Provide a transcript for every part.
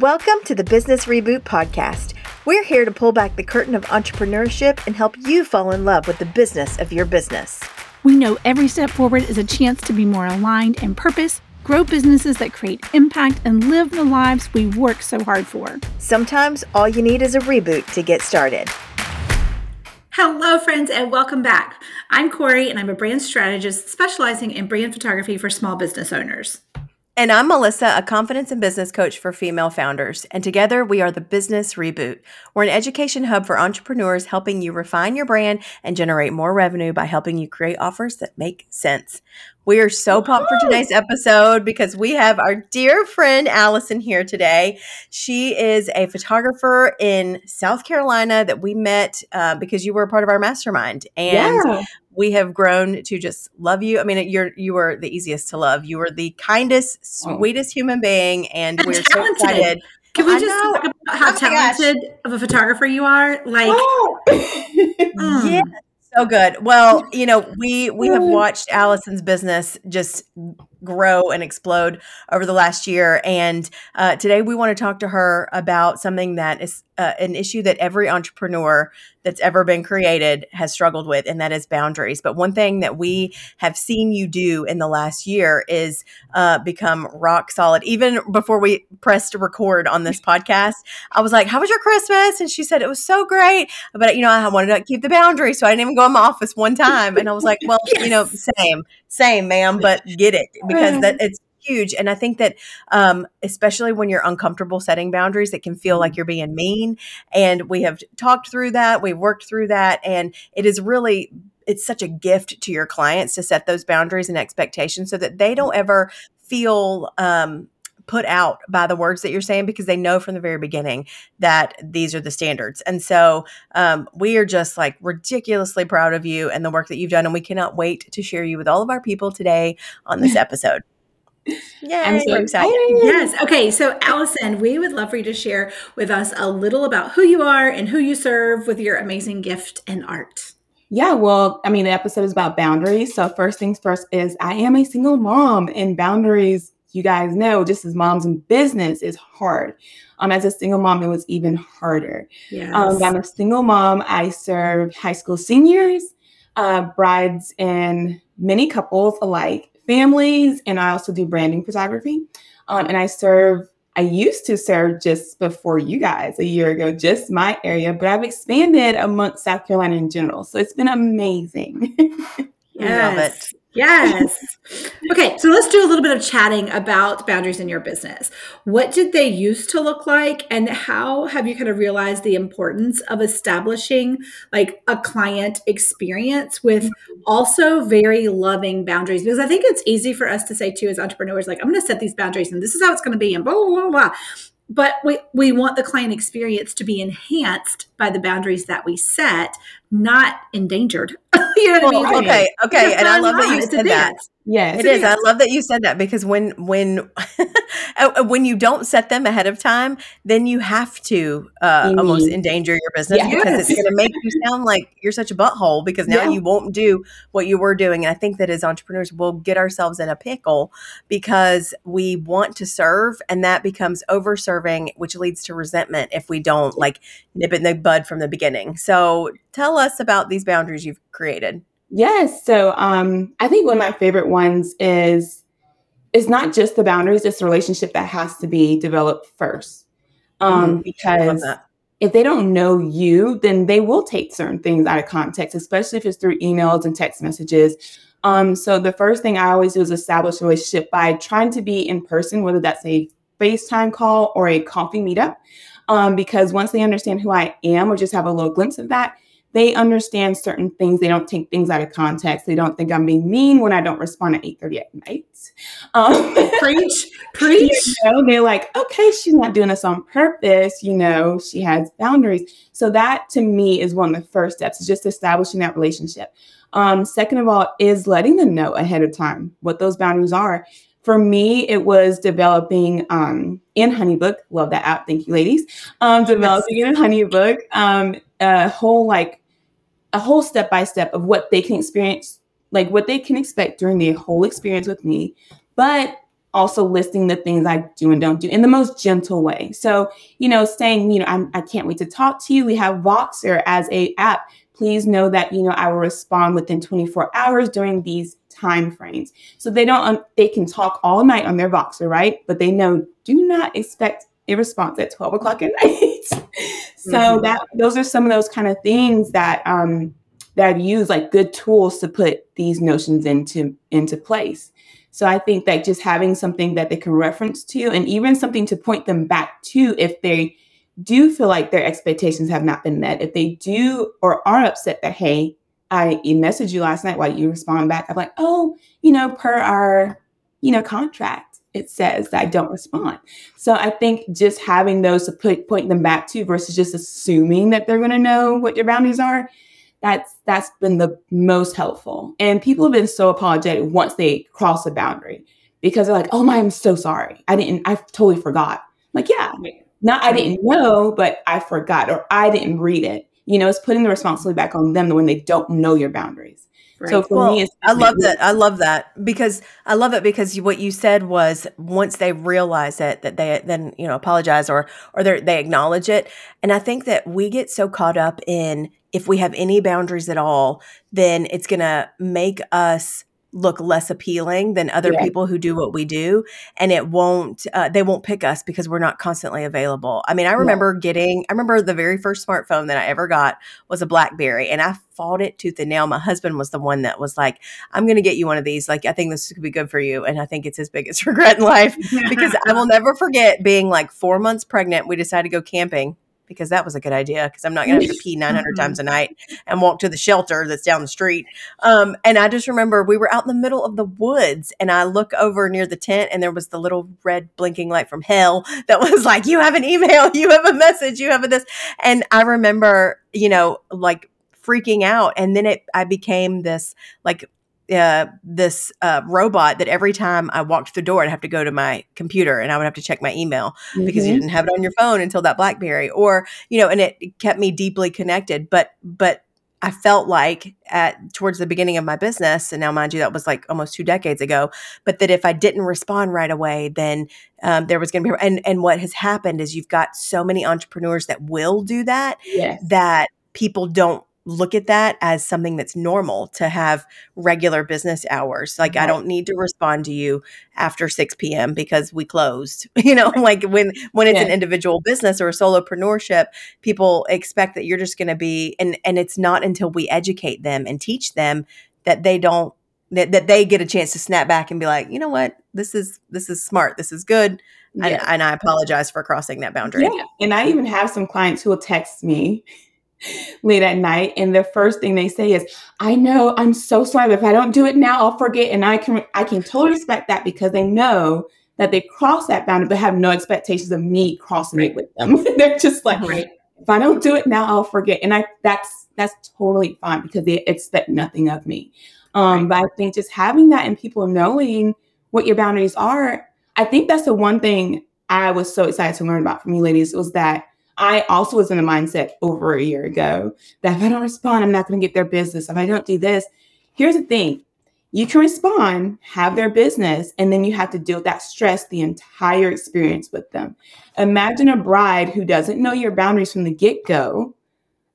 Welcome to the Business Reboot Podcast. We're here to pull back the curtain of entrepreneurship and help you fall in love with the business of your business. We know every step forward is a chance to be more aligned in purpose, grow businesses that create impact, and live the lives we work so hard for. Sometimes all you need is a reboot to get started. Hello, friends, and welcome back. I'm Corey, and I'm a brand strategist specializing in brand photography for small business owners. And I'm Melissa, a confidence and business coach for female founders. And together we are the Business Reboot. We're an education hub for entrepreneurs helping you refine your brand and generate more revenue by helping you create offers that make sense. We are so pumped for today's episode because we have our dear friend Allison here today. She is a photographer in South Carolina that we met uh, because you were a part of our mastermind. And yeah we have grown to just love you. I mean, you're you are the easiest to love. You are the kindest, oh. sweetest oh. human being, and, we're so excited. Can we just talk about how oh talented of a photographer you are? Like, oh. mm. yeah, so good. Well, you know, we we have watched Allison's business just grow and explode over the last year. And uh, today we want to talk to her about something that is uh, an issue that every entrepreneur that's ever been created has struggled with, and that is boundaries. But one thing that we have seen you do in the last year is uh, become rock solid. Even before we pressed record on this podcast, I was like, How was your Christmas? And she said, It was so great. But, you know, I wanted to keep the boundaries. So I didn't even go in my office one time. And I was like, Well, yes. you know, same, same, ma'am, but get it because that it's huge. And I think that, um, especially when you're uncomfortable setting boundaries, it can feel like mm-hmm. you're being mean. And we have talked through that, we've worked through that, and it is really it's such a gift to your clients to set those boundaries and expectations so that they don't mm-hmm. ever feel um, put out by the words that you're saying because they know from the very beginning that these are the standards. And so um, we are just like ridiculously proud of you and the work that you've done. And we cannot wait to share you with all of our people today on this episode. Yeah, I'm so excited. Yes. Okay. So, Allison, we would love for you to share with us a little about who you are and who you serve with your amazing gift and art. Yeah, well, I mean, the episode is about boundaries. So, first things first is I am a single mom, and boundaries, you guys know, just as moms in business, is hard. Um, as a single mom, it was even harder. Yes. Um, I'm a single mom. I serve high school seniors, uh, brides, and many couples alike families, and I also do branding photography. Um, and I serve, I used to serve just before you guys a year ago, just my area, but I've expanded amongst South Carolina in general. So it's been amazing. yes. Love it. Yes. okay, so let's do a little bit of chatting about boundaries in your business. What did they used to look like and how have you kind of realized the importance of establishing like a client experience with mm-hmm. also very loving boundaries? Because I think it's easy for us to say too as entrepreneurs like I'm going to set these boundaries and this is how it's going to be and blah blah blah blah but we, we want the client experience to be enhanced by the boundaries that we set, not endangered. you know what well, I mean? Okay, okay. And I love that you said that. Yes, it is. I love that you said that because when when uh, when you don't set them ahead of time, then you have to uh, mm-hmm. almost endanger your business yes. because it's going to make you sound like you're such a butthole because now yeah. you won't do what you were doing. And I think that as entrepreneurs, we'll get ourselves in a pickle because we want to serve, and that becomes over serving, which leads to resentment if we don't like nip it in the bud from the beginning. So tell us about these boundaries you've created. Yes. So um, I think one of my favorite ones is it's not just the boundaries; it's the relationship that has to be developed first. Um, mm, because if they don't know you, then they will take certain things out of context, especially if it's through emails and text messages. Um, so the first thing I always do is establish a relationship by trying to be in person, whether that's a FaceTime call or a coffee meetup. Um, because once they understand who I am or just have a little glimpse of that, they understand certain things. They don't take things out of context. They don't think I'm being mean when I don't respond at 8:30 at night. Um, preach, preach. You know, they're like, okay, she's not doing this on purpose. You know, she has boundaries. So that to me is one of the first steps, is just establishing that relationship. Um, second of all, is letting them know ahead of time what those boundaries are. For me, it was developing um, in Honeybook. Love that app. Thank you, ladies. Um, developing in Honeybook um, a whole like a whole step by step of what they can experience, like what they can expect during the whole experience with me, but also listing the things I do and don't do in the most gentle way. So, you know, saying, you know, I'm, I can not wait to talk to you. We have Voxer as a app. Please know that, you know, I will respond within 24 hours during these time frames. So they don't, um, they can talk all night on their Voxer, right? But they know, do not expect a response at 12 o'clock at night. so mm-hmm. that, those are some of those kind of things that, um, that I've used like good tools to put these notions into, into place. So I think that just having something that they can reference to and even something to point them back to if they do feel like their expectations have not been met, if they do or are upset that, hey, I messaged you last night, why you respond back? I'm like, oh, you know, per our, you know, contract, it says that I don't respond. So I think just having those to put point them back to versus just assuming that they're gonna know what your boundaries are that's that's been the most helpful. And people have been so apologetic once they cross a boundary because they're like, "Oh my, I'm so sorry. I didn't. I totally forgot." I'm like, yeah, not I didn't know, but I forgot or I didn't read it. You know, it's putting the responsibility back on them when they don't know your boundaries. Right. So for well, me, I love that. I love that because I love it because what you said was once they realize it, that they then you know apologize or or they acknowledge it. And I think that we get so caught up in if we have any boundaries at all, then it's going to make us look less appealing than other yeah. people who do what we do and it won't uh, they won't pick us because we're not constantly available i mean i remember yeah. getting i remember the very first smartphone that i ever got was a blackberry and i fought it tooth and nail my husband was the one that was like i'm going to get you one of these like i think this could be good for you and i think it's his biggest regret in life because i will never forget being like four months pregnant we decided to go camping because that was a good idea because I'm not going to have to pee 900 times a night and walk to the shelter that's down the street. Um, and I just remember we were out in the middle of the woods and I look over near the tent and there was the little red blinking light from hell that was like, you have an email, you have a message, you have a this. And I remember, you know, like freaking out. And then it, I became this like uh, this uh, robot that every time I walked through the door, I'd have to go to my computer and I would have to check my email mm-hmm. because you mm-hmm. didn't have it on your phone until that BlackBerry, or you know, and it kept me deeply connected. But but I felt like at towards the beginning of my business, and now mind you, that was like almost two decades ago. But that if I didn't respond right away, then um, there was going to be and and what has happened is you've got so many entrepreneurs that will do that yes. that people don't look at that as something that's normal to have regular business hours. Like right. I don't need to respond to you after 6 p.m. because we closed. You know, like when when it's yeah. an individual business or a solopreneurship, people expect that you're just going to be and and it's not until we educate them and teach them that they don't that, that they get a chance to snap back and be like, "You know what? This is this is smart. This is good." Yeah. And, and I apologize for crossing that boundary. Yeah. And I even have some clients who will text me late at night and the first thing they say is i know i'm so sorry but if i don't do it now i'll forget and i can i can totally respect that because they know that they cross that boundary but have no expectations of me crossing right. it with them they're just like right. if i don't do it now i'll forget and i that's that's totally fine because they expect nothing of me um, right. but i think just having that and people knowing what your boundaries are i think that's the one thing i was so excited to learn about from you ladies was that I also was in the mindset over a year ago that if I don't respond, I'm not going to get their business. If I don't do this, here's the thing you can respond, have their business, and then you have to deal with that stress the entire experience with them. Imagine a bride who doesn't know your boundaries from the get go,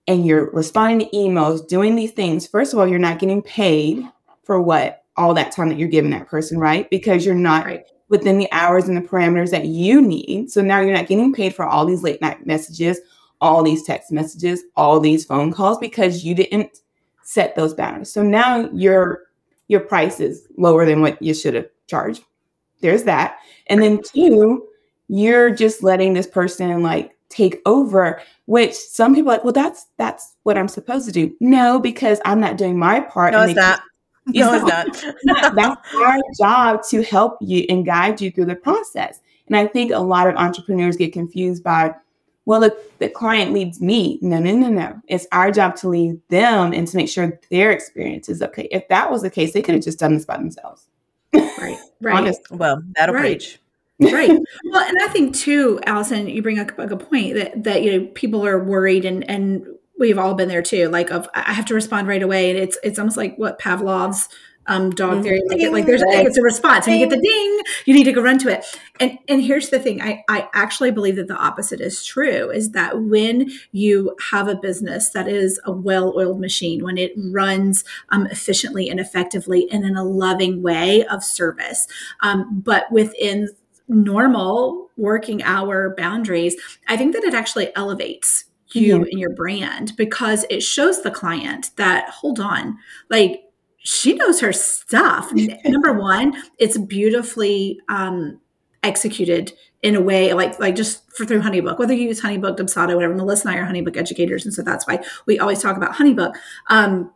and you're responding to emails, doing these things. First of all, you're not getting paid for what all that time that you're giving that person, right? Because you're not right within the hours and the parameters that you need. So now you're not getting paid for all these late night messages, all these text messages, all these phone calls because you didn't set those boundaries. So now your your price is lower than what you should have charged. There's that. And then two, you're just letting this person like take over, which some people like, well, that's that's what I'm supposed to do. No, because I'm not doing my part. No, it's not. No, it's not. That's our job to help you and guide you through the process. And I think a lot of entrepreneurs get confused by, well, the, the client leads me. No, no, no, no. It's our job to lead them and to make sure their experience is okay. If that was the case, they could have just done this by themselves. Right. Right. Honest. Well, that'll right. preach. right. Well, and I think too, Allison, you bring up a good point that that you know people are worried and and we've all been there too like of i have to respond right away and it's it's almost like what pavlov's um, dog mm-hmm. theory. Like, like there's right. it's a response. and you get the ding, you need to go run to it. And and here's the thing: I I actually believe that the opposite is true. Is that when you have a business that is a well-oiled machine, when it runs um, efficiently and effectively and in a loving way of service, um, but within normal working hour boundaries, I think that it actually elevates you mm-hmm. and your brand because it shows the client that hold on, like she knows her stuff. Number one, it's beautifully um, executed in a way like like just for through honeybook whether you use honeybook dubsado whatever melissa and i are honeybook educators and so that's why we always talk about honeybook um,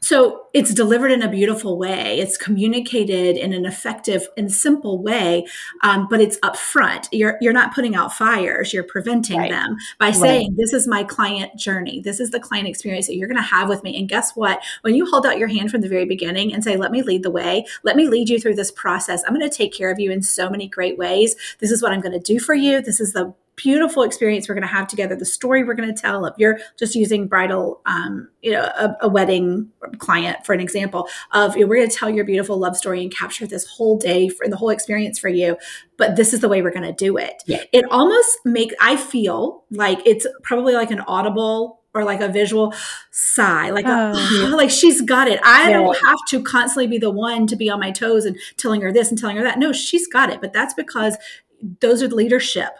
so it's delivered in a beautiful way. It's communicated in an effective and simple way, um, but it's upfront. You're you're not putting out fires. You're preventing right. them by saying, right. "This is my client journey. This is the client experience that you're going to have with me." And guess what? When you hold out your hand from the very beginning and say, "Let me lead the way. Let me lead you through this process. I'm going to take care of you in so many great ways. This is what I'm going to do for you. This is the beautiful experience we're going to have together the story we're going to tell if you're just using bridal um, you know a, a, wedding client for an example of you know, we're going to tell your beautiful love story and capture this whole day for the whole experience for you but this is the way we're going to do it yeah. it almost makes i feel like it's probably like an audible or like a visual sigh, like a, oh. like she's got it. I yeah. don't have to constantly be the one to be on my toes and telling her this and telling her that. No, she's got it. But that's because those are the leadership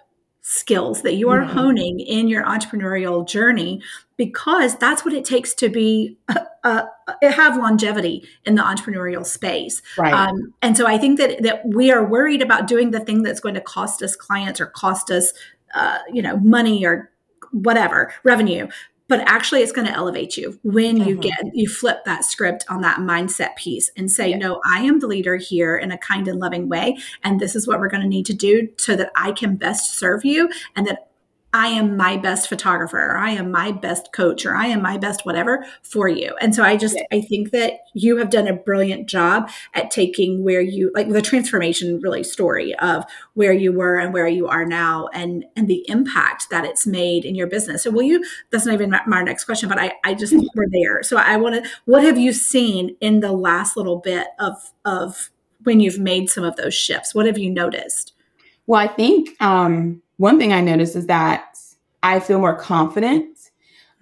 skills that you are mm-hmm. honing in your entrepreneurial journey because that's what it takes to be uh, uh, have longevity in the entrepreneurial space right. Um, and so i think that that we are worried about doing the thing that's going to cost us clients or cost us uh, you know money or whatever revenue but actually it's going to elevate you when you mm-hmm. get you flip that script on that mindset piece and say yeah. no i am the leader here in a kind and loving way and this is what we're going to need to do so that i can best serve you and that I am my best photographer, or I am my best coach, or I am my best whatever for you. And so I just, I think that you have done a brilliant job at taking where you, like the transformation really story of where you were and where you are now and, and the impact that it's made in your business. So will you, that's not even my next question, but I, I just, mm-hmm. we're there. So I want to, what have you seen in the last little bit of, of when you've made some of those shifts? What have you noticed? Well, I think, um, one thing I noticed is that I feel more confident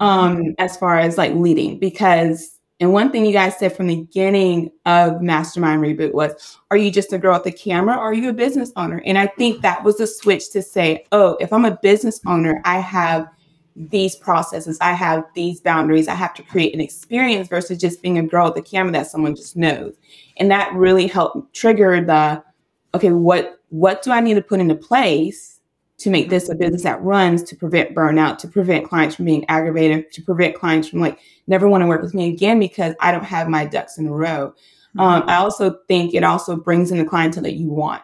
um, as far as like leading because and one thing you guys said from the beginning of Mastermind Reboot was, are you just a girl at the camera or are you a business owner? And I think that was a switch to say, oh, if I'm a business owner, I have these processes, I have these boundaries, I have to create an experience versus just being a girl at the camera that someone just knows. And that really helped trigger the, okay, what what do I need to put into place to make this a business that runs to prevent burnout, to prevent clients from being aggravated, to prevent clients from like never want to work with me again because I don't have my ducks in a row. Mm-hmm. Um, I also think it also brings in the clientele that you want,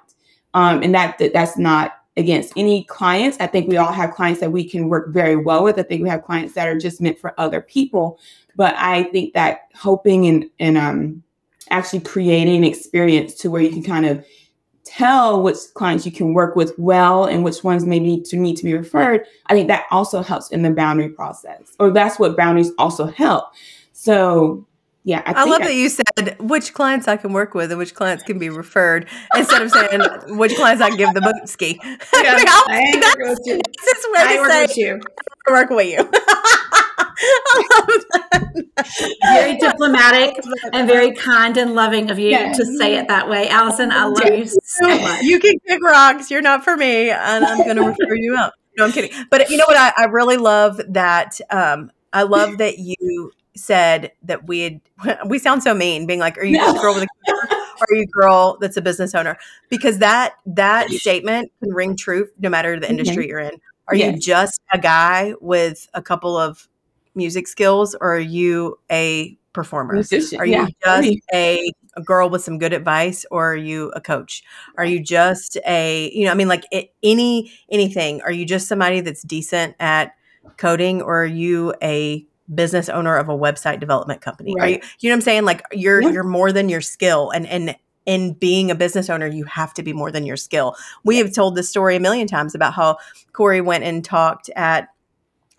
um, and that, that that's not against any clients. I think we all have clients that we can work very well with. I think we have clients that are just meant for other people, but I think that hoping and and um, actually creating an experience to where you can kind of tell which clients you can work with well and which ones maybe to need to be referred, I think that also helps in the boundary process. Or that's what boundaries also help. So yeah, I, I love I, that you said which clients I can work with and which clients can be referred instead of saying which clients I can give the boot ski. Yeah, I, I work with you. This is where I work say, with you. I work with you. very diplomatic and very kind and loving of you yes. to say it that way. Allison, I love you so much. You can kick rocks. You're not for me. And I'm going to refer you out. No, I'm kidding. But you know what? I, I really love that. Um, I love that you said that we had, we sound so mean being like, are you no. just a girl with a are you a girl that's a business owner? Because that, that statement can ring true no matter the industry mm-hmm. you're in. Are yes. you just a guy with a couple of music skills or are you a performer? Musician, are you yeah. just a, a, girl with some good advice or are you a coach? Are you just a, you know, I mean, like it, any, anything, are you just somebody that's decent at coding or are you a business owner of a website development company? Right. Are you, you know what I'm saying? Like you're, yeah. you're more than your skill and, and, in being a business owner, you have to be more than your skill. We have told this story a million times about how Corey went and talked at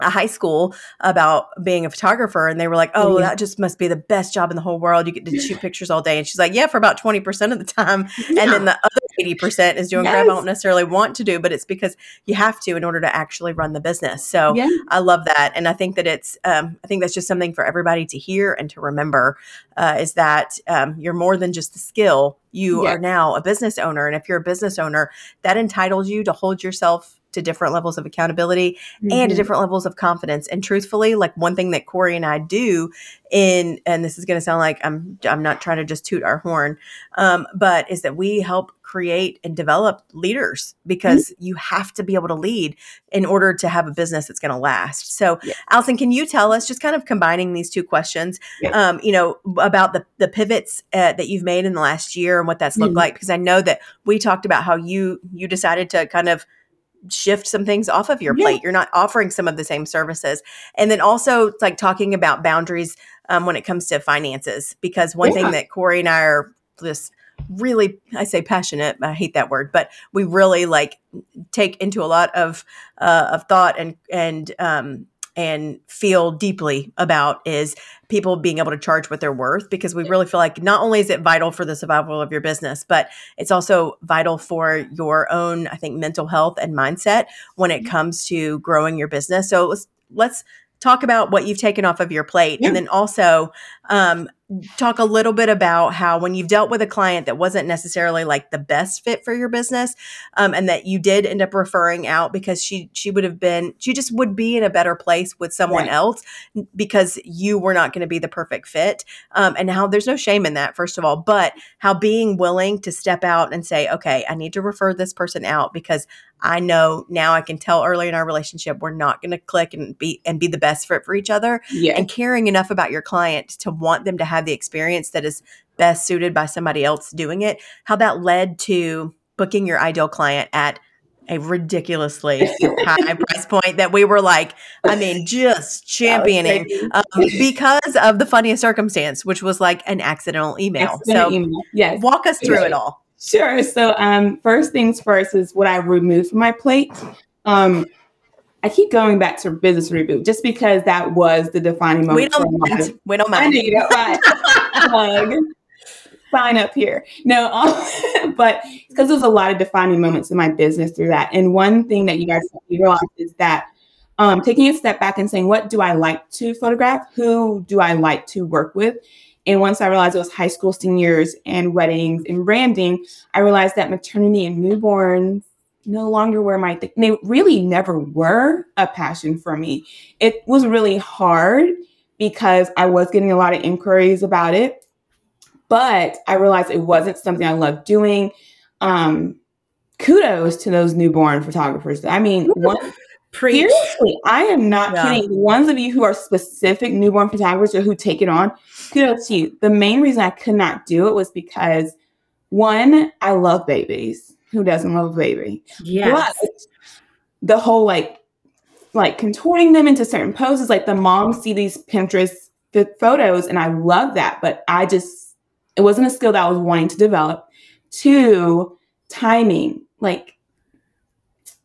a high school about being a photographer and they were like oh that just must be the best job in the whole world you get to shoot pictures all day and she's like yeah for about 20% of the time yeah. and then the other 80% is doing yes. crap i don't necessarily want to do but it's because you have to in order to actually run the business so yeah. i love that and i think that it's um, i think that's just something for everybody to hear and to remember uh, is that um, you're more than just the skill you yeah. are now a business owner and if you're a business owner that entitles you to hold yourself to different levels of accountability mm-hmm. and to different levels of confidence. And truthfully, like one thing that Corey and I do in, and this is going to sound like I'm, I'm not trying to just toot our horn, um, but is that we help create and develop leaders because mm-hmm. you have to be able to lead in order to have a business that's going to last. So, yeah. Allison, can you tell us just kind of combining these two questions, yeah. um, you know, about the the pivots uh, that you've made in the last year and what that's mm-hmm. looked like? Because I know that we talked about how you you decided to kind of shift some things off of your plate. Yeah. You're not offering some of the same services. And then also like talking about boundaries um, when it comes to finances, because one yeah. thing that Corey and I are just really, I say passionate, I hate that word, but we really like take into a lot of, uh, of thought and, and, um, and feel deeply about is people being able to charge what they're worth because we really feel like not only is it vital for the survival of your business but it's also vital for your own i think mental health and mindset when it mm-hmm. comes to growing your business so let's let's talk about what you've taken off of your plate yeah. and then also um, talk a little bit about how when you've dealt with a client that wasn't necessarily like the best fit for your business um, and that you did end up referring out because she she would have been she just would be in a better place with someone right. else because you were not going to be the perfect fit um, and how there's no shame in that first of all but how being willing to step out and say okay i need to refer this person out because I know now I can tell early in our relationship we're not going to click and be and be the best fit for each other. Yeah. And caring enough about your client to want them to have the experience that is best suited by somebody else doing it. How that led to booking your ideal client at a ridiculously high price point that we were like, I mean, just championing um, because of the funniest circumstance, which was like an accidental email. Accidental so, email. Yes. walk us through it all. Sure. So, um, first things first is what I removed from my plate. Um, I keep going back to business reboot just because that was the defining moment. We don't mind. We don't mind. I need it. Sign up here. No, um, but because there's a lot of defining moments in my business through that. And one thing that you guys realize is that um, taking a step back and saying, what do I like to photograph? Who do I like to work with? And once I realized it was high school seniors and weddings and branding, I realized that maternity and newborns no longer were my thing. They really never were a passion for me. It was really hard because I was getting a lot of inquiries about it, but I realized it wasn't something I loved doing. Um, kudos to those newborn photographers. I mean, one, seriously, I am not yeah. kidding. The ones of you who are specific newborn photographers or who take it on, kudos to you. The main reason I could not do it was because one, I love babies who doesn't love a baby? Yes. But the whole like like contorting them into certain poses, like the moms see these Pinterest photos, and I love that, but I just it wasn't a skill that I was wanting to develop. Two, timing, like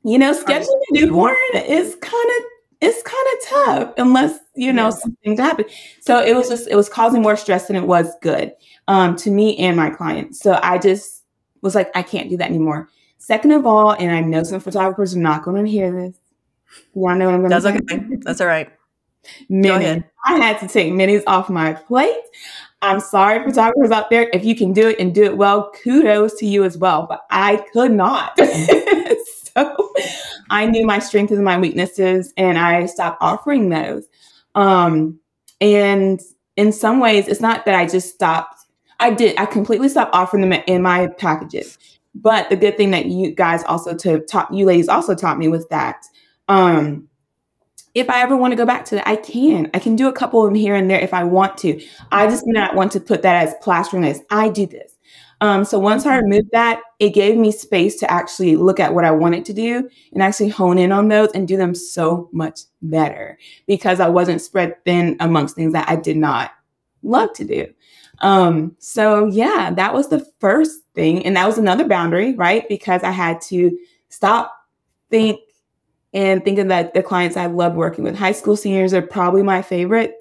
you know, scheduling a newborn is kind of it's kind of tough unless you know yes. something's happened. So it was just it was causing more stress than it was good um, to me and my clients. So I just was like, I can't do that anymore. Second of all, and I know some photographers are not going to hear this. You want to know what I'm going to say? That's okay. That's all right. Mini. I had to take minis off my plate. I'm sorry, photographers out there. If you can do it and do it well, kudos to you as well. But I could not. so I knew my strengths and my weaknesses, and I stopped offering those. Um, and in some ways, it's not that I just stopped I did. I completely stopped offering them in my packages. But the good thing that you guys also to taught you ladies also taught me was that um, if I ever want to go back to that, I can. I can do a couple in here and there if I want to. I just do not want to put that as plastering as I do this. Um, so once I removed that, it gave me space to actually look at what I wanted to do and actually hone in on those and do them so much better because I wasn't spread thin amongst things that I did not love to do. Um, so yeah, that was the first thing. And that was another boundary, right? Because I had to stop, think, and thinking that the clients I love working with, high school seniors are probably my favorites.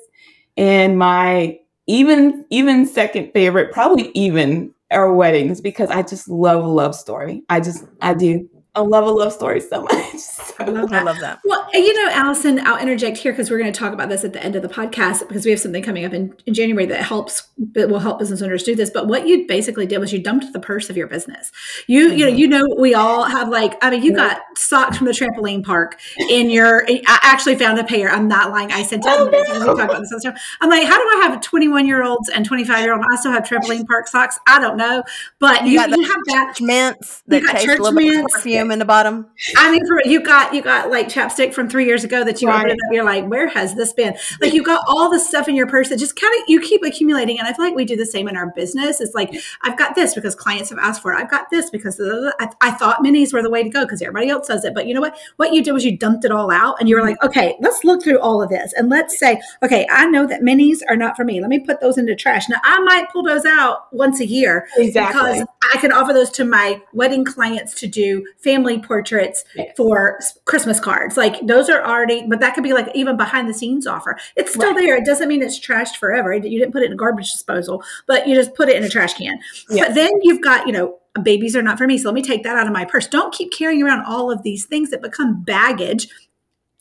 And my even even second favorite, probably even are weddings because I just love a love story. I just I do. I love a love story so much. I love that. I love that. Well, you know, Allison, I'll interject here because we're going to talk about this at the end of the podcast because we have something coming up in, in January that helps that will help business owners do this. But what you basically did was you dumped the purse of your business. You, mm-hmm. you know, mm-hmm. you know, we all have like, I mean, you got socks from the trampoline park in your. I actually found a pair. I'm not lying. I sent. Oh, no. talk about this I'm like, how do I have 21 year olds and 25 year olds? I still have trampoline park socks. I don't know, but you, you, you have that mints that taste a little mints. bit perfume in the bottom. I mean, for, you got you got like chapstick from three years ago that you right. open it up, you're like, where has this been? Like you got all the stuff in your purse that just kind of you keep accumulating. And I feel like we do the same in our business. It's like I've got this because clients have asked for it. I've got this because I, I thought minis were the way to go because everybody else does it. But you know what? What you did was you dumped it all out and you were like, okay, let's look through all of this and let's say, okay, I know that minis are not for me. Let me put those into trash. Now I might pull those out once a year exactly. because I can offer those to my wedding clients to do family portraits yes. for Christmas cards. Like those are already, but that could be like even behind the scenes offer. It's still right. there. It doesn't mean it's trashed forever. You didn't put it in a garbage disposal, but you just put it in a trash can. Yes. But then you've got, you know, babies are not for me. So let me take that out of my purse. Don't keep carrying around all of these things that become baggage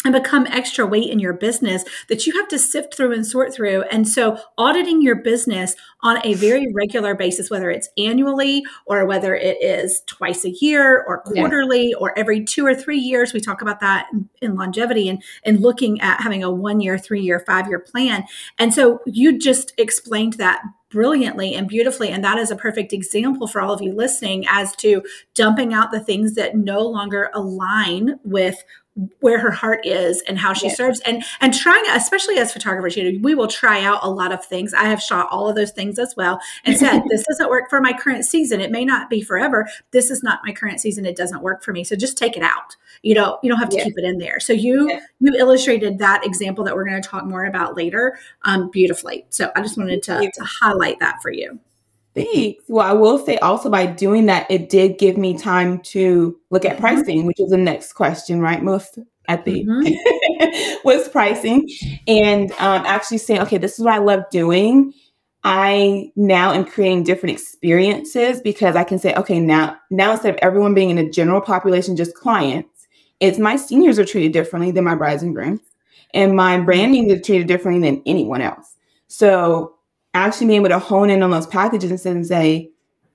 and become extra weight in your business that you have to sift through and sort through. And so, auditing your business on a very regular basis, whether it's annually or whether it is twice a year or quarterly yeah. or every two or three years, we talk about that in, in longevity and, and looking at having a one year, three year, five year plan. And so, you just explained that brilliantly and beautifully. And that is a perfect example for all of you listening as to dumping out the things that no longer align with where her heart is and how she serves. And and trying especially as photographers you know we will try out a lot of things. I have shot all of those things as well and said this doesn't work for my current season. It may not be forever. This is not my current season. It doesn't work for me. So just take it out. You know you don't have to yeah. keep it in there. So you yeah. you illustrated that example that we're going to talk more about later um, beautifully. So i just wanted to, to highlight that for you Thanks. Well, I will say also by doing that, it did give me time to look at mm-hmm. pricing, which is the next question, right? Most at the mm-hmm. was pricing and um, actually saying, okay, this is what I love doing. I now am creating different experiences because I can say, okay, now now instead of everyone being in a general population, just clients, it's my seniors are treated differently than my brides and grooms, and my branding is treated differently than anyone else. So actually being able to hone in on those packages and say,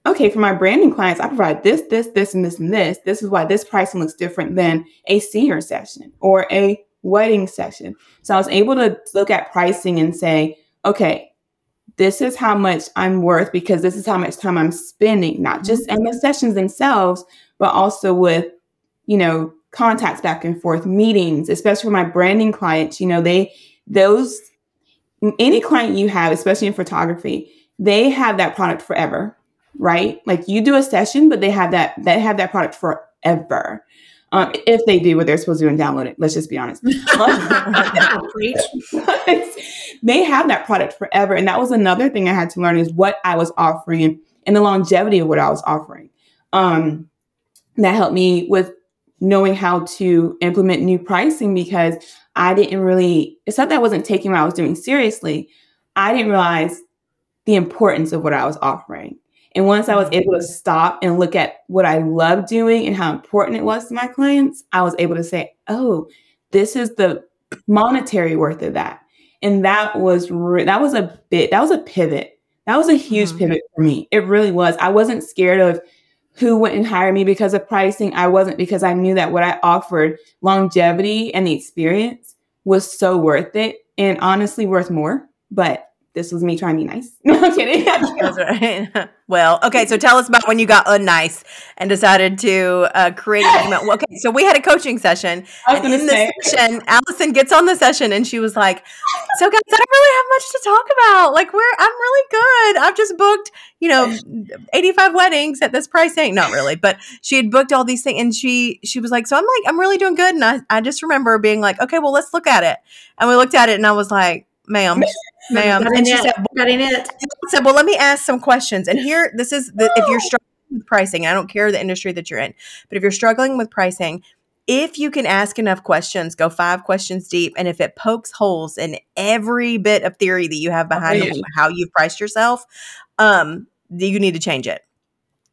okay, for my branding clients, I provide this, this, this, and this, and this. This is why this pricing looks different than a senior session or a wedding session. So I was able to look at pricing and say, okay, this is how much I'm worth because this is how much time I'm spending, not mm-hmm. just in the sessions themselves, but also with, you know, contacts back and forth, meetings, especially for my branding clients. You know, they, those any client you have, especially in photography, they have that product forever, right? Like you do a session, but they have that they have that product forever. Um, if they do what they're supposed to do and download it, let's just be honest. they have that product forever, and that was another thing I had to learn is what I was offering and the longevity of what I was offering. Um, that helped me with knowing how to implement new pricing because I didn't really, it's not that I wasn't taking what I was doing seriously. I didn't realize the importance of what I was offering. And once I was able to stop and look at what I love doing and how important it was to my clients, I was able to say, oh, this is the monetary worth of that. And that was re- that was a bit that was a pivot. That was a huge mm-hmm. pivot for me. It really was. I wasn't scared of who wouldn't hire me because of pricing. I wasn't because I knew that what I offered, longevity and the experience, was so worth it and honestly worth more. But this was me trying to be nice. No, I'm kidding. That's right. well, okay. So tell us about when you got unnice and decided to uh, create an email. Well, okay, so we had a coaching session, and in the session, Allison gets on the session, and she was like, "So guys, I don't really have much to talk about. Like, we're I'm really good. I've just booked, you know, 85 weddings at this pricing. Not really, but she had booked all these things, and she she was like, so I'm like, I'm really doing good, and I I just remember being like, okay, well, let's look at it, and we looked at it, and I was like, ma'am." Ma'am. And she said, Cutting it. said, well, let me ask some questions. And here, this is the, if you're struggling with pricing, I don't care the industry that you're in, but if you're struggling with pricing, if you can ask enough questions, go five questions deep, and if it pokes holes in every bit of theory that you have behind oh, how you've priced yourself, um, you need to change it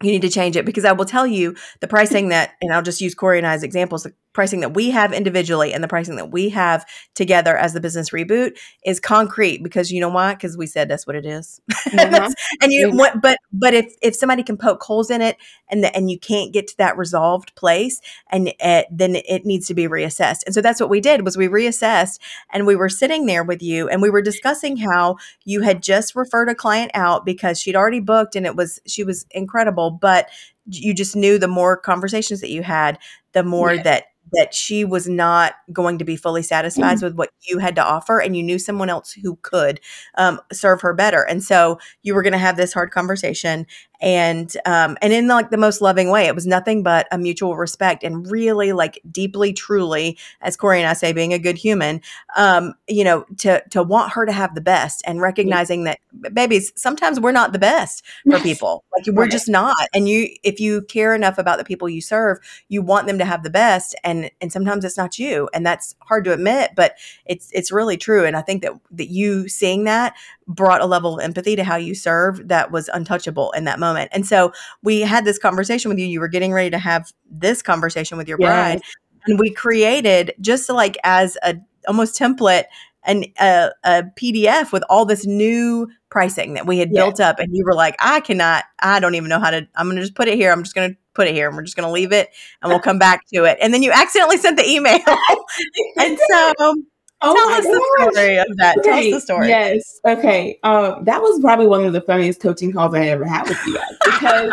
you need to change it because I will tell you the pricing that, and I'll just use Corey and I as examples. The pricing that we have individually and the pricing that we have together as the business reboot is concrete because you know why? Because we said that's what it is. Mm-hmm. and you, mm-hmm. but but if if somebody can poke holes in it and the, and you can't get to that resolved place, and it, then it needs to be reassessed. And so that's what we did was we reassessed, and we were sitting there with you, and we were discussing how you had just referred a client out because she'd already booked, and it was she was incredible, but you just knew the more conversations that you had, the more yes. that that she was not going to be fully satisfied mm-hmm. with what you had to offer and you knew someone else who could um, serve her better and so you were going to have this hard conversation and um, and in like the most loving way. It was nothing but a mutual respect and really like deeply truly as corey and i say being a good human um, you know to to want her to have the best and recognizing that babies sometimes we're not the best for people. Like we're right. just not. And you if you care enough about the people you serve you want them to have the best and and sometimes it's not you. And that's hard to admit but it's it's really true. And i think that that you seeing that brought a level of empathy to how you serve that was untouchable in that moment. And so we had this conversation with you. You were getting ready to have this conversation with your yes. bride. And we created just like as a almost template and a, a, PDF with all this new pricing that we had built up. And you were like, I cannot, I don't even know how to, I'm going to just put it here. I'm just going to put it here and we're just going to leave it and we'll come back to it. And then you accidentally sent the email. and so Oh Tell us the story of that. Okay. Tell us the story. Yes. Okay. Um, that was probably one of the funniest coaching calls I ever had with you guys because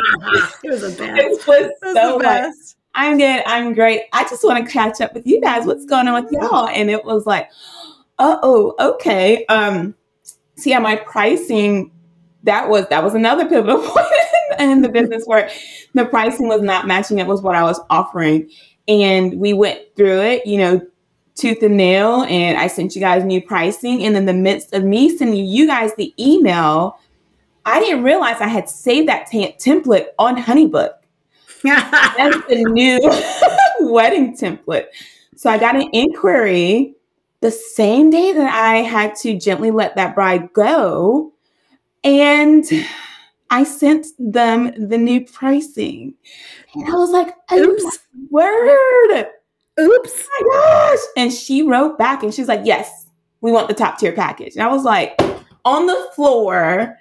it was a best. It was, it was so like, I'm good. I'm great. I just want to catch up with you guys. What's going on with y'all? And it was like, uh oh, okay. Um, see, yeah, my pricing that was that was another pivotal point in the business where the pricing was not matching up with what I was offering. And we went through it, you know, tooth and nail and I sent you guys new pricing. And in the midst of me sending you guys the email, I didn't realize I had saved that t- template on Honeybook. That's the new wedding template. So I got an inquiry the same day that I had to gently let that bride go. And I sent them the new pricing. And I was like, oops, word oops, gosh. And she wrote back and she's like, yes, we want the top tier package. And I was like, on the floor,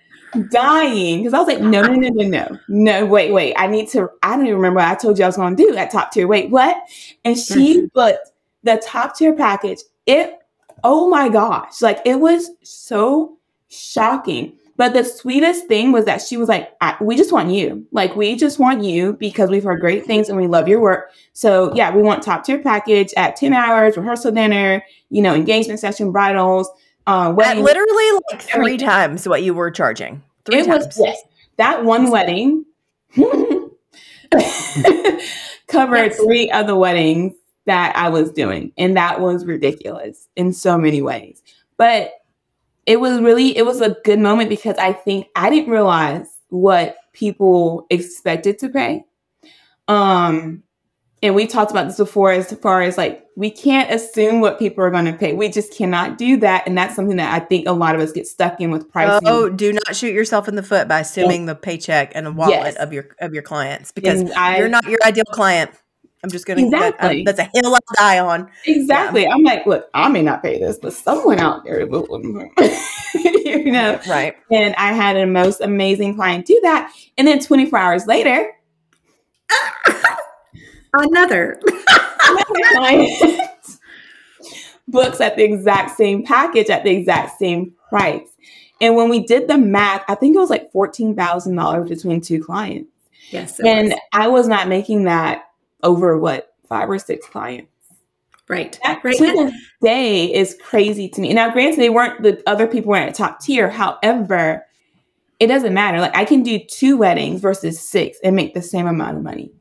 dying. Because I was like, no, no, no, no, no. No, wait, wait. I need to, I don't even remember what I told you I was going to do at top tier. Wait, what? And she mm-hmm. put the top tier package. It, oh my gosh. Like it was so shocking. But the sweetest thing was that she was like, "We just want you. Like, we just want you because we've heard great things and we love your work. So, yeah, we want top tier package at 10 hours, rehearsal dinner, you know, engagement session, bridals, uh, wedding. literally like three times what you were charging. Three it times. was, yes, that one wedding covered yes. three other weddings that I was doing. And that was ridiculous in so many ways. But it was really it was a good moment because I think I didn't realize what people expected to pay. Um and we talked about this before as far as like we can't assume what people are going to pay. We just cannot do that and that's something that I think a lot of us get stuck in with pricing. Oh, do not shoot yourself in the foot by assuming the paycheck and the wallet yes. of your of your clients because I, you're not your ideal client. I'm just gonna exactly. That, um, that's a hill I die on. Exactly. Yeah. I'm like, look, I may not pay this, but someone out there will. you know, right? And I had a most amazing client do that, and then 24 hours later, another client books at the exact same package at the exact same price. And when we did the math, I think it was like fourteen thousand dollars between two clients. Yes, and was. I was not making that over what five or six clients. Right. That right. to this day is crazy to me. Now, granted, they weren't the other people weren't at top tier. However, it doesn't matter. Like I can do two weddings versus six and make the same amount of money.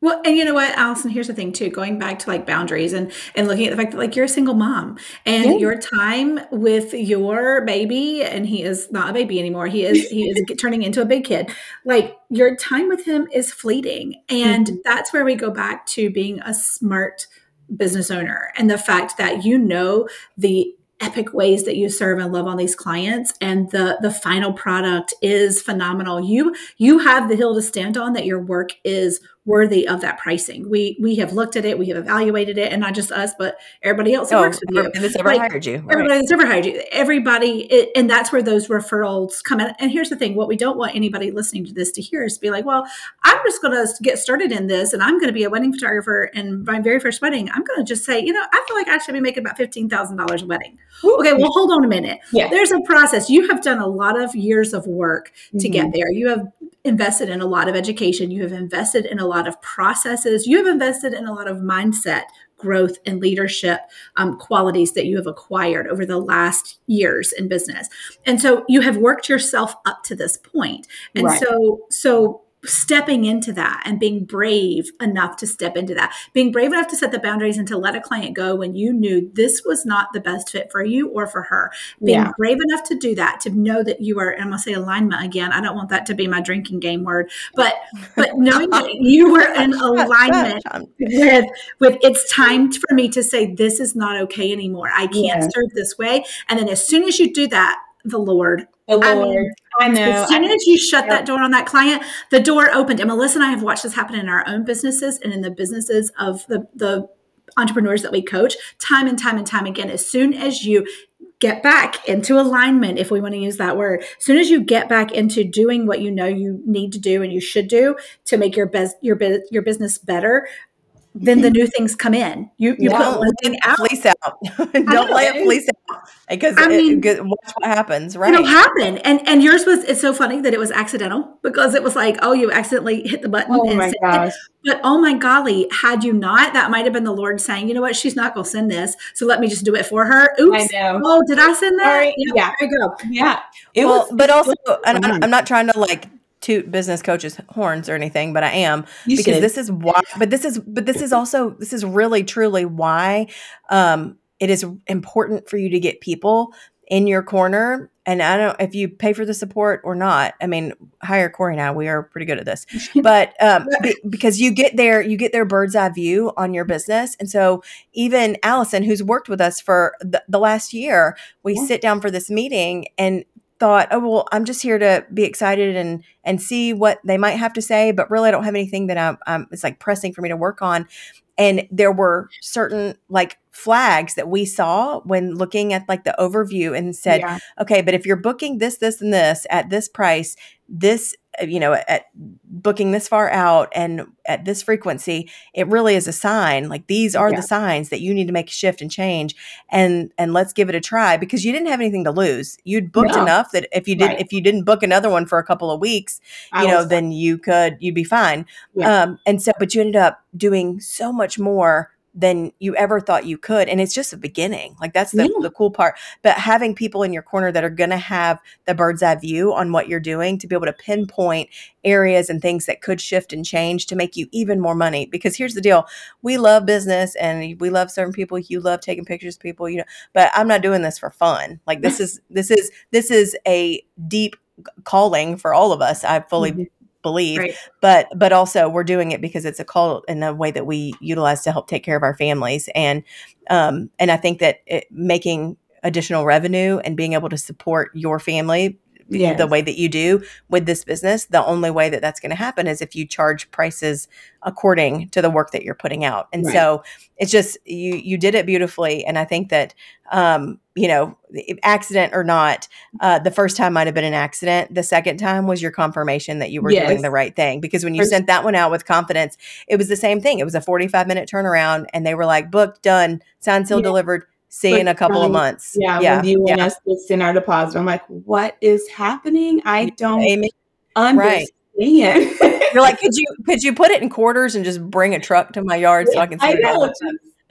Well, and you know what, Allison, here's the thing too, going back to like boundaries and and looking at the fact that like you're a single mom and yeah. your time with your baby and he is not a baby anymore. He is he is turning into a big kid. Like your time with him is fleeting. And mm-hmm. that's where we go back to being a smart business owner and the fact that you know the epic ways that you serve and love on these clients and the the final product is phenomenal you you have the hill to stand on that your work is worthy of that pricing. We we have looked at it, we have evaluated it, and not just us, but everybody else that oh, works with you. That's ever like, hired you. Right. Everybody that's ever hired you. Everybody, it, and that's where those referrals come in. And here's the thing: what we don't want anybody listening to this to hear is be like, "Well, I'm just going to get started in this, and I'm going to be a wedding photographer, and my very first wedding, I'm going to just say, you know, I feel like I should be making about fifteen thousand dollars a wedding." Okay, well, hold on a minute. Yeah. There's a process. You have done a lot of years of work mm-hmm. to get mm-hmm. there. You have invested in a lot of education. You have invested in a lot of processes. You have invested in a lot of mindset growth and leadership um, qualities that you have acquired over the last years in business and so you have worked yourself up to this point and right. so so stepping into that and being brave enough to step into that. Being brave enough to set the boundaries and to let a client go when you knew this was not the best fit for you or for her. Being yeah. brave enough to do that to know that you are i'm going to say alignment again i don't want that to be my drinking game word but but knowing that you were in alignment with with it's time for me to say this is not okay anymore. I can't yeah. serve this way. And then as soon as you do that the lord I, mean, I know. As soon as you shut that door on that client, the door opened. And Melissa and I have watched this happen in our own businesses and in the businesses of the, the entrepreneurs that we coach time and time and time again. As soon as you get back into alignment, if we want to use that word, as soon as you get back into doing what you know you need to do and you should do to make your best your your business better, then the new things come in. You you yeah. put one thing out. Fleece out. Don't lay a fleece out because I mean, it, watch what happens. Right? It'll happen. And and yours was. It's so funny that it was accidental because it was like, oh, you accidentally hit the button. Oh my gosh. It. But oh my golly, had you not, that might have been the Lord saying, you know what, she's not going to send this, so let me just do it for her. Oops. Oh, did I send that? Sorry. Yeah. There you go. Yeah. It well, was, but also, and oh, I'm not trying to like toot business coaches horns or anything, but I am you because should. this is why. But this is but this is also this is really truly why um, it is important for you to get people in your corner. And I don't if you pay for the support or not. I mean, hire Corey now. We are pretty good at this, but um, be, because you get their you get their bird's eye view on your business. And so even Allison, who's worked with us for the, the last year, we yeah. sit down for this meeting and thought, oh well, I'm just here to be excited and and see what they might have to say, but really I don't have anything that I'm, I'm it's like pressing for me to work on. And there were certain like flags that we saw when looking at like the overview and said, yeah. okay, but if you're booking this, this, and this at this price, this you know at booking this far out and at this frequency it really is a sign like these are yeah. the signs that you need to make a shift and change and and let's give it a try because you didn't have anything to lose you'd booked no. enough that if you did right. if you didn't book another one for a couple of weeks I you know then you could you'd be fine yeah. um and so but you ended up doing so much more than you ever thought you could. And it's just a beginning. Like that's the, yeah. the cool part. But having people in your corner that are going to have the bird's eye view on what you're doing to be able to pinpoint areas and things that could shift and change to make you even more money. Because here's the deal we love business and we love serving people. You love taking pictures of people, you know, but I'm not doing this for fun. Like this is, this is, this is a deep calling for all of us. I fully mm-hmm believe right. but but also we're doing it because it's a call in a way that we utilize to help take care of our families and um and i think that it, making additional revenue and being able to support your family yes. the way that you do with this business the only way that that's going to happen is if you charge prices according to the work that you're putting out and right. so it's just you you did it beautifully and i think that um you know accident or not uh the first time might have been an accident the second time was your confirmation that you were yes. doing the right thing because when you sent that one out with confidence it was the same thing it was a 45 minute turnaround and they were like booked done signed seal yeah. delivered see but in a couple of months. Yeah, yeah. When you want yeah. us to send our deposit, I'm like, what is happening? I don't Amy. understand. Right. You're like, could you could you put it in quarters and just bring a truck to my yard so I can? I know.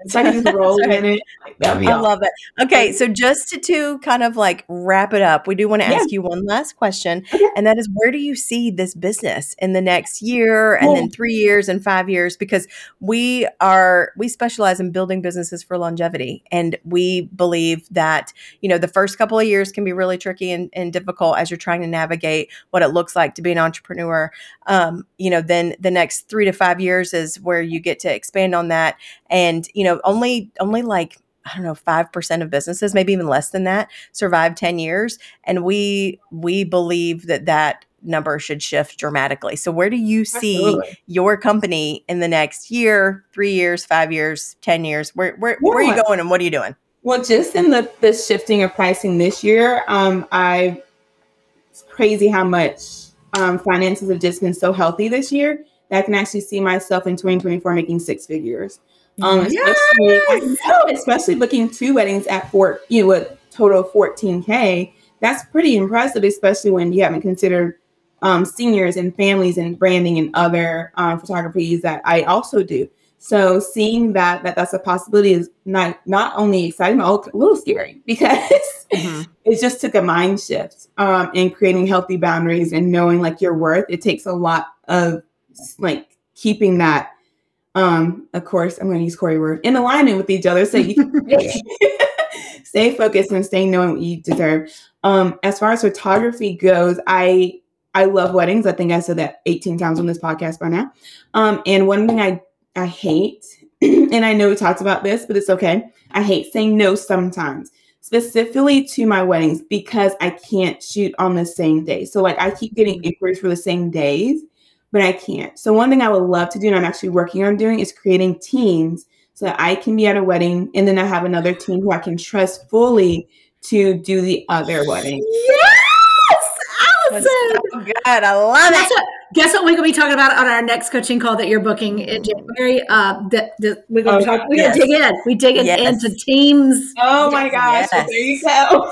So I can roll in it. I love it. Okay, so just to, to kind of like wrap it up, we do want to ask yeah. you one last question, okay. and that is where do you see this business in the next year and then three years and five years? Because we are we specialize in building businesses for longevity, and we believe that you know the first couple of years can be really tricky and, and difficult as you're trying to navigate what it looks like to be an entrepreneur. Um, you know, then the next three to five years is where you get to expand on that, and you know know, only only like I don't know, 5% of businesses, maybe even less than that, survive 10 years. And we we believe that that number should shift dramatically. So where do you see Absolutely. your company in the next year, 3 years, 5 years, 10 years? Where where, yeah. where are you going and what are you doing? Well, just in the the shifting of pricing this year, um I it's crazy how much um, finances have just been so healthy this year that I can actually see myself in 2024 making six figures. Um, especially, yes! especially booking two weddings at four, you know, a total of 14K. That's pretty impressive, especially when you haven't considered um, seniors and families and branding and other um, photographies that I also do. So seeing that that that's a possibility is not not only exciting but a little scary because mm-hmm. it just took a mind shift um, in creating healthy boundaries and knowing like your worth. It takes a lot of like keeping that um, of course, I'm going to use Corey word in alignment with each other, so you stay, stay focused and stay knowing what you deserve. Um, as far as photography goes, I I love weddings. I think I said that 18 times on this podcast by now. Um, and one thing I I hate, and I know we talked about this, but it's okay. I hate saying no sometimes, specifically to my weddings because I can't shoot on the same day. So like I keep getting inquiries for the same days but I can't. So one thing I would love to do, and I'm actually working on doing, is creating teams so that I can be at a wedding and then I have another team who I can trust fully to do the other wedding. Yes, Allison. So good. I love guess it. What, guess what we're going to be talking about on our next coaching call that you're booking in January? Uh, the, the, we're going to oh, talk. We're yes. going to dig in. We dig yes. into teams. Oh my gosh! Yes. there you go.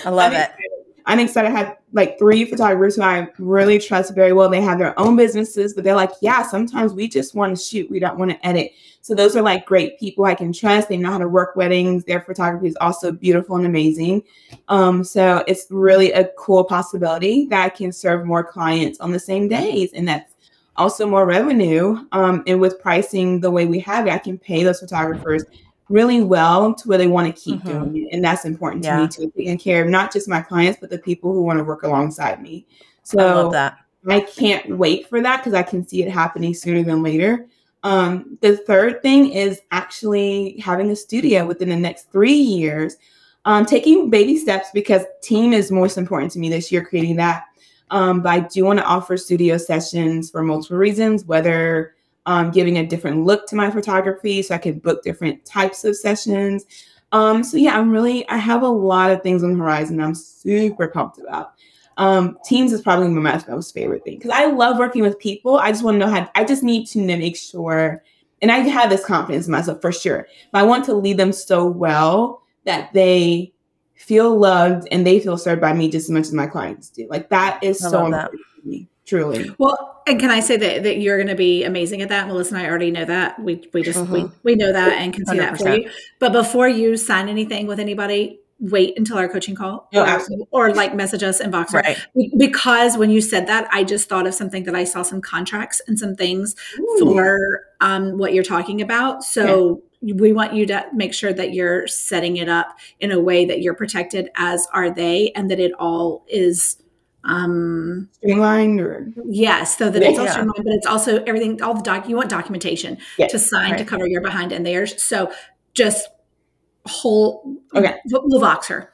I love it. I'm excited. I think that I have like three photographers who I really trust very well. They have their own businesses, but they're like, yeah, sometimes we just want to shoot. We don't want to edit. So those are like great people I can trust. They know how to work weddings. Their photography is also beautiful and amazing. Um, so it's really a cool possibility that I can serve more clients on the same days. And that's also more revenue. Um, and with pricing the way we have it, I can pay those photographers really well to where they want to keep mm-hmm. doing it. And that's important yeah. to me too, taking care of not just my clients, but the people who want to work alongside me. So I love that. I can't wait for that because I can see it happening sooner than later. Um, the third thing is actually having a studio within the next three years. Um, taking baby steps because team is most important to me this year, creating that. Um, but I do want to offer studio sessions for multiple reasons, whether um, giving a different look to my photography so I could book different types of sessions. Um, so yeah, I'm really, I have a lot of things on the horizon I'm super pumped about. Um, teams is probably my most favorite thing because I love working with people. I just want to know how, I just need to make sure, and I have this confidence in myself for sure, but I want to lead them so well that they feel loved and they feel served by me just as much as my clients do. Like that is I so important that. to me, truly. Well, and can I say that, that you're going to be amazing at that? Melissa and I already know that. We we just we, uh-huh. we know that and can see 100%. that for you. But before you sign anything with anybody, wait until our coaching call oh, or, or, like message us in Voxer. Right. Because when you said that, I just thought of something that I saw some contracts and some things Ooh. for um, what you're talking about. So yeah. we want you to make sure that you're setting it up in a way that you're protected as are they and that it all is um streamlined or yes so that yeah. it's all streamlined but it's also everything all the doc you want documentation yes. to sign right. to cover your behind and theirs so just whole okay we'll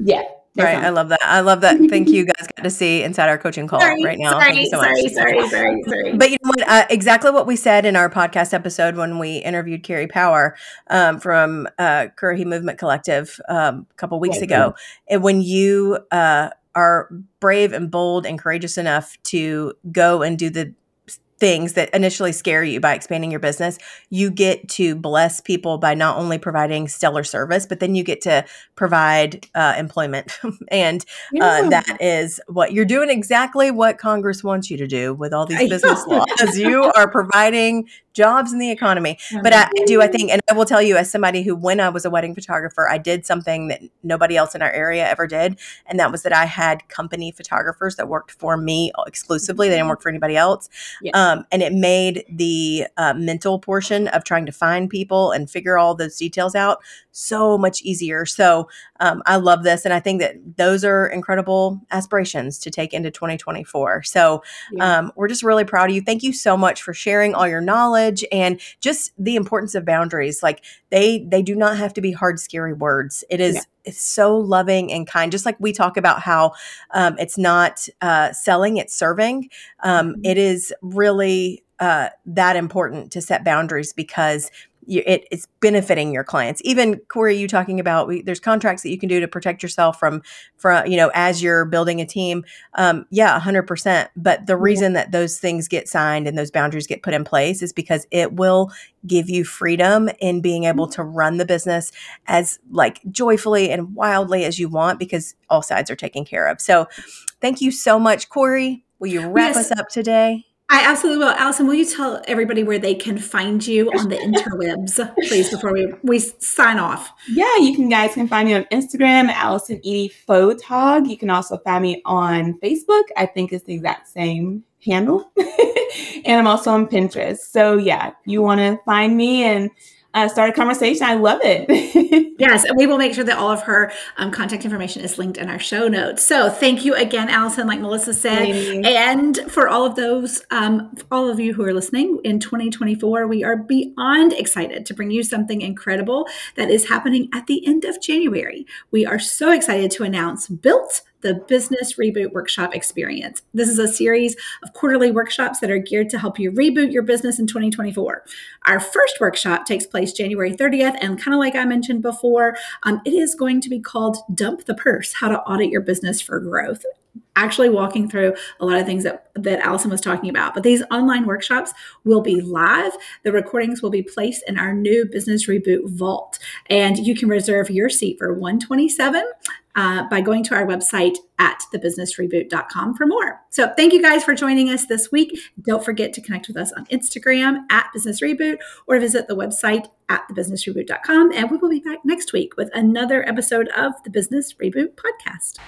yeah Right. I love that. I love that. Thank you guys got to see inside our coaching call sorry, right now. Sorry, so sorry, sorry, sorry, sorry. But you know what? Uh, exactly what we said in our podcast episode when we interviewed Carrie Power um, from uh, Curry Movement Collective um, a couple weeks ago. And when you uh, are brave and bold and courageous enough to go and do the things that initially scare you by expanding your business, you get to bless people by not only providing stellar service, but then you get to provide uh, employment. and uh, yeah. uh, that is what you're doing exactly what Congress wants you to do with all these business laws. You are providing jobs in the economy. But I, I, do, I think, and I will tell you, as somebody who, when I was a wedding photographer, I did something that nobody else in our area ever did. And that was that I had company photographers that worked for me exclusively. They didn't work for anybody else. Yeah. um, and it made the uh, mental portion of trying to find people and figure all those details out so much easier. So um, I love this, and I think that those are incredible aspirations to take into 2024. So yeah. um, we're just really proud of you. Thank you so much for sharing all your knowledge and just the importance of boundaries. Like they they do not have to be hard, scary words. It is. Yeah. It's so loving and kind. Just like we talk about how um, it's not uh, selling, it's serving. Um, mm-hmm. It is really uh, that important to set boundaries because you, it, it's benefiting your clients. Even Corey, you talking about we, there's contracts that you can do to protect yourself from from you know as you're building a team. Um, yeah, hundred percent. But the reason yeah. that those things get signed and those boundaries get put in place is because it will give you freedom in being able to run the business as like joyfully and wildly as you want because all sides are taken care of. So, thank you so much, Corey. Will you wrap yes. us up today? I absolutely will. Allison, will you tell everybody where they can find you on the interwebs, please, before we, we sign off? Yeah, you can guys can find me on Instagram, Allison Eady Photog. You can also find me on Facebook. I think it's the exact same handle. and I'm also on Pinterest. So yeah, you want to find me and uh, start a conversation. I love it. yes, and we will make sure that all of her um, contact information is linked in our show notes. So thank you again, Allison, like Melissa said. And for all of those, um, all of you who are listening in 2024, we are beyond excited to bring you something incredible that is happening at the end of January. We are so excited to announce Built the Business Reboot Workshop Experience. This is a series of quarterly workshops that are geared to help you reboot your business in 2024. Our first workshop takes place January 30th, and kind of like I mentioned before, um, it is going to be called Dump the Purse How to Audit Your Business for Growth actually walking through a lot of things that, that Allison was talking about. But these online workshops will be live. The recordings will be placed in our new Business Reboot Vault. And you can reserve your seat for 127 uh, by going to our website at thebusinessreboot.com for more. So thank you guys for joining us this week. Don't forget to connect with us on Instagram at Business Reboot or visit the website at thebusinessreboot.com. And we will be back next week with another episode of the Business Reboot Podcast.